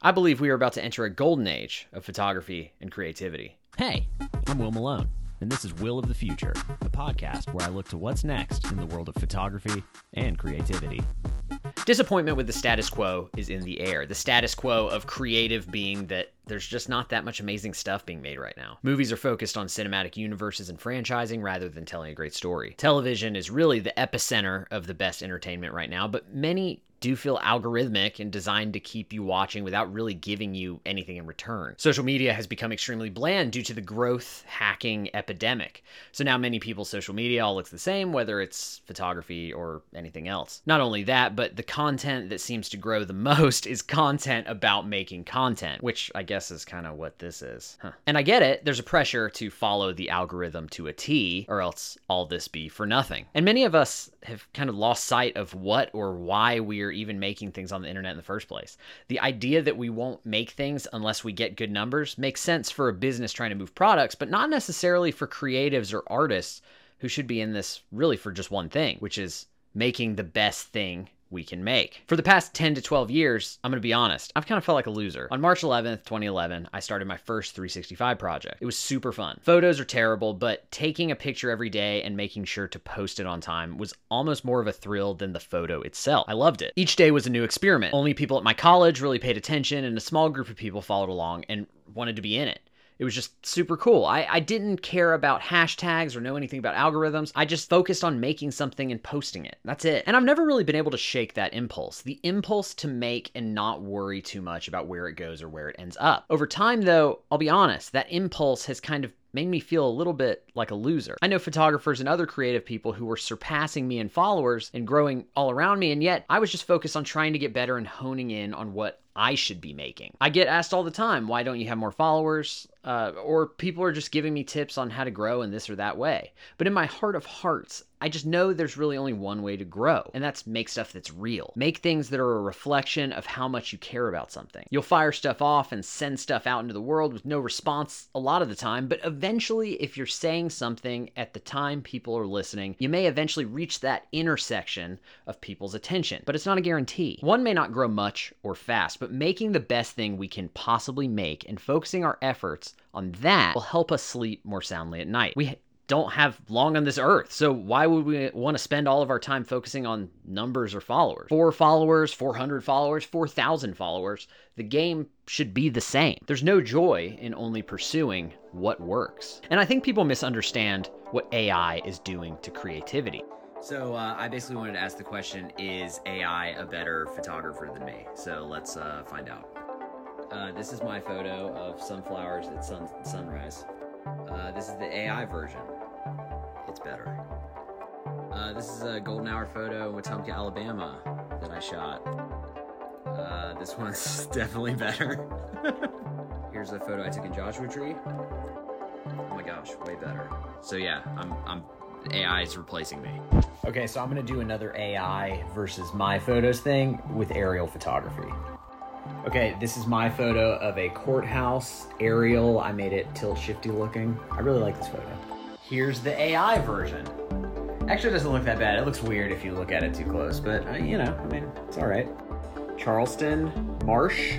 I believe we are about to enter a golden age of photography and creativity. Hey, I'm Will Malone, and this is Will of the Future, the podcast where I look to what's next in the world of photography and creativity. Disappointment with the status quo is in the air. The status quo of creative being that there's just not that much amazing stuff being made right now. Movies are focused on cinematic universes and franchising rather than telling a great story. Television is really the epicenter of the best entertainment right now, but many do feel algorithmic and designed to keep you watching without really giving you anything in return. Social media has become extremely bland due to the growth hacking epidemic. So now many people's social media all looks the same, whether it's photography or anything else. Not only that, but the content that seems to grow the most is content about making content, which I guess is kind of what this is. Huh. And I get it, there's a pressure to follow the algorithm to a T, or else all this be for nothing. And many of us have kind of lost sight of what or why we're even making things on the internet in the first place. The idea that we won't make things unless we get good numbers makes sense for a business trying to move products, but not necessarily for creatives or artists who should be in this really for just one thing, which is making the best thing we can make. For the past 10 to 12 years, I'm going to be honest, I've kind of felt like a loser. On March 11th, 2011, I started my first 365 project. It was super fun. Photos are terrible, but taking a picture every day and making sure to post it on time was almost more of a thrill than the photo itself. I loved it. Each day was a new experiment. Only people at my college really paid attention, and a small group of people followed along and wanted to be in it. It was just super cool. I, I didn't care about hashtags or know anything about algorithms. I just focused on making something and posting it. That's it. And I've never really been able to shake that impulse the impulse to make and not worry too much about where it goes or where it ends up. Over time, though, I'll be honest, that impulse has kind of made me feel a little bit like a loser. I know photographers and other creative people who were surpassing me in followers and growing all around me, and yet I was just focused on trying to get better and honing in on what I should be making. I get asked all the time, why don't you have more followers? Uh, or people are just giving me tips on how to grow in this or that way. But in my heart of hearts, I just know there's really only one way to grow, and that's make stuff that's real. Make things that are a reflection of how much you care about something. You'll fire stuff off and send stuff out into the world with no response a lot of the time, but eventually, if you're saying something at the time people are listening, you may eventually reach that intersection of people's attention. But it's not a guarantee. One may not grow much or fast, but making the best thing we can possibly make and focusing our efforts on that will help us sleep more soundly at night. We don't have long on this earth. So why would we want to spend all of our time focusing on numbers or followers? Four followers, 400 followers, 4,000 followers. The game should be the same. There's no joy in only pursuing what works. And I think people misunderstand what AI is doing to creativity. So uh, I basically wanted to ask the question: Is AI a better photographer than me? So let's uh, find out. Uh, this is my photo of sunflowers at sun- sunrise. Uh, this is the AI version. It's better. Uh, this is a golden hour photo in Wetumpka, Alabama that I shot. Uh, this one's definitely better. Here's a photo I took in Joshua Tree. Oh my gosh, way better. So yeah, I'm I'm AI is replacing me. Okay, so I'm gonna do another AI versus my photos thing with aerial photography. Okay, this is my photo of a courthouse aerial. I made it tilt shifty looking. I really like this photo. Here's the AI version. Actually, it doesn't look that bad. It looks weird if you look at it too close, but uh, you know, I mean, it's all right. Charleston Marsh.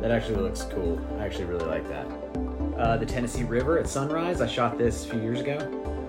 That actually looks cool. I actually really like that. Uh, the Tennessee River at sunrise. I shot this a few years ago.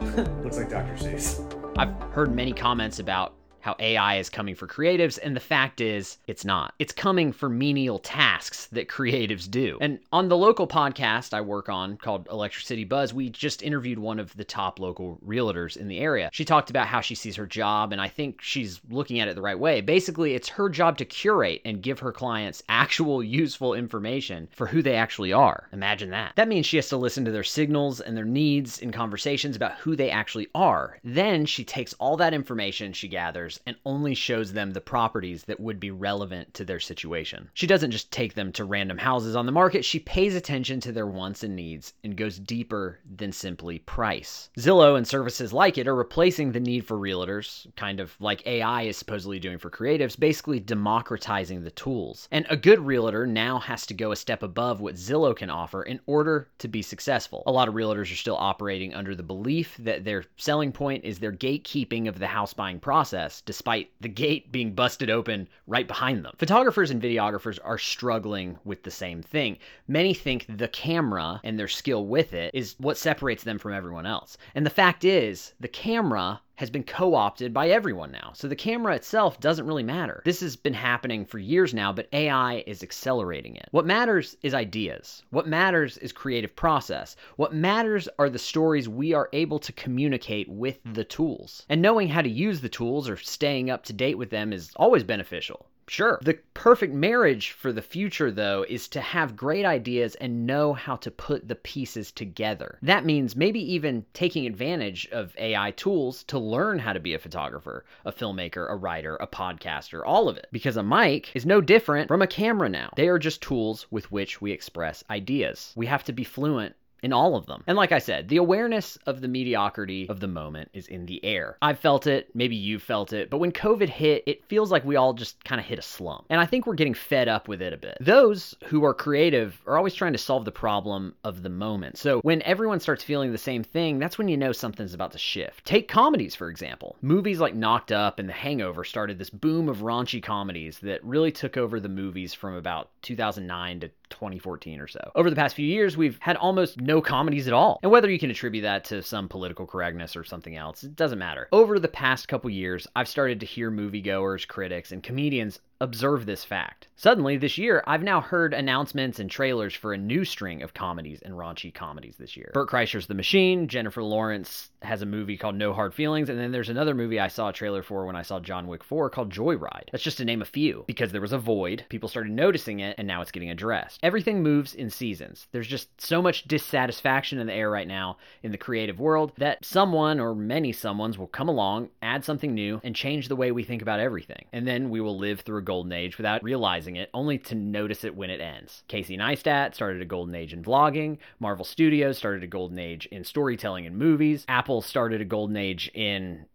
looks like Dr. Seuss. I've heard many comments about how AI is coming for creatives, and the fact is, it's not. It's coming for menial tasks that creatives do. And on the local podcast I work on called Electric City Buzz, we just interviewed one of the top local realtors in the area. She talked about how she sees her job, and I think she's looking at it the right way. Basically, it's her job to curate and give her clients actual useful information for who they actually are. Imagine that. That means she has to listen to their signals and their needs in conversations about who they actually are. Then she takes all that information she gathers and only shows them the properties that would be relevant to their situation. She doesn't just take them to random houses on the market, she pays attention to their wants and needs and goes deeper than simply price. Zillow and services like it are replacing the need for realtors, kind of like AI is supposedly doing for creatives, basically democratizing the tools. And a good realtor now has to go a step above what Zillow can offer in order to be successful. A lot of realtors are still operating under the belief that their selling point is their gatekeeping of the house buying process despite the gate being busted open right behind them. Photographers and videographers are struggling with the same thing. Many think the camera and their skill with it is what separates them from everyone else. And the fact is, the camera has been co opted by everyone now. So the camera itself doesn't really matter. This has been happening for years now, but AI is accelerating it. What matters is ideas. What matters is creative process. What matters are the stories we are able to communicate with the tools. And knowing how to use the tools or staying up to date with them is always beneficial. Sure. The perfect marriage for the future, though, is to have great ideas and know how to put the pieces together. That means maybe even taking advantage of AI tools to learn how to be a photographer, a filmmaker, a writer, a podcaster, all of it. Because a mic is no different from a camera now. They are just tools with which we express ideas. We have to be fluent in all of them. And like I said, the awareness of the mediocrity of the moment is in the air. I've felt it, maybe you've felt it, but when COVID hit, it feels like we all just kind of hit a slump. And I think we're getting fed up with it a bit. Those who are creative are always trying to solve the problem of the moment. So when everyone starts feeling the same thing, that's when you know something's about to shift. Take comedies, for example. Movies like Knocked Up and The Hangover started this boom of raunchy comedies that really took over the movies from about 2009 to 2014 or so. Over the past few years, we've had almost no comedies at all. And whether you can attribute that to some political correctness or something else, it doesn't matter. Over the past couple years, I've started to hear moviegoers, critics, and comedians observe this fact. Suddenly, this year, I've now heard announcements and trailers for a new string of comedies and raunchy comedies this year. Bert Kreischer's The Machine, Jennifer Lawrence has a movie called No Hard Feelings, and then there's another movie I saw a trailer for when I saw John Wick 4 called Joyride. That's just to name a few, because there was a void, people started noticing it, and now it's getting addressed. Everything moves in seasons. There's just so much dissatisfaction in the air right now in the creative world that someone or many someones will come along, add something new, and change the way we think about everything. And then we will live through a golden age without realizing it, only to notice it when it ends. Casey Neistat started a golden age in vlogging, Marvel Studios started a golden age in storytelling and movies, Apple started a golden age in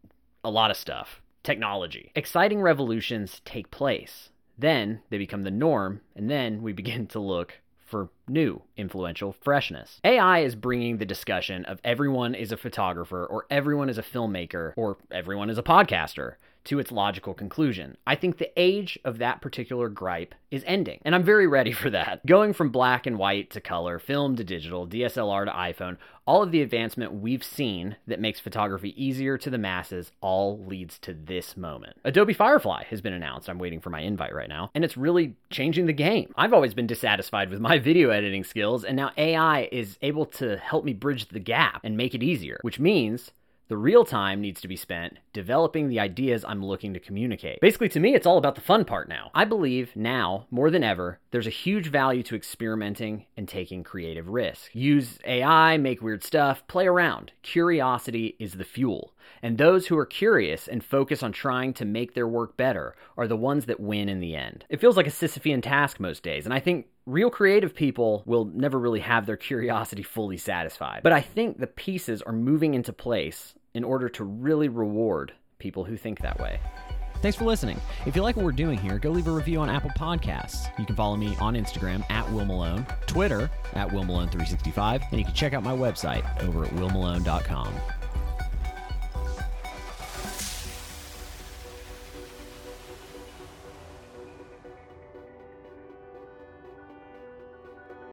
a lot of stuff. Technology. Exciting revolutions take place. Then they become the norm, and then we begin to look for new, influential freshness. AI is bringing the discussion of everyone is a photographer, or everyone is a filmmaker, or everyone is a podcaster to its logical conclusion. I think the age of that particular gripe is ending, and I'm very ready for that. Going from black and white to color, film to digital, DSLR to iPhone, all of the advancement we've seen that makes photography easier to the masses all leads to this moment. Adobe Firefly has been announced. I'm waiting for my invite right now, and it's really changing the game. I've always been dissatisfied with my video editing skills, and now AI is able to help me bridge the gap and make it easier, which means the real time needs to be spent developing the ideas I'm looking to communicate. Basically, to me, it's all about the fun part now. I believe now, more than ever, there's a huge value to experimenting and taking creative risks. Use AI, make weird stuff, play around. Curiosity is the fuel. And those who are curious and focus on trying to make their work better are the ones that win in the end. It feels like a Sisyphean task most days, and I think real creative people will never really have their curiosity fully satisfied. But I think the pieces are moving into place in order to really reward people who think that way. Thanks for listening. If you like what we're doing here, go leave a review on Apple Podcasts. You can follow me on Instagram at Will Malone, Twitter at Will Malone365, and you can check out my website over at willmalone.com.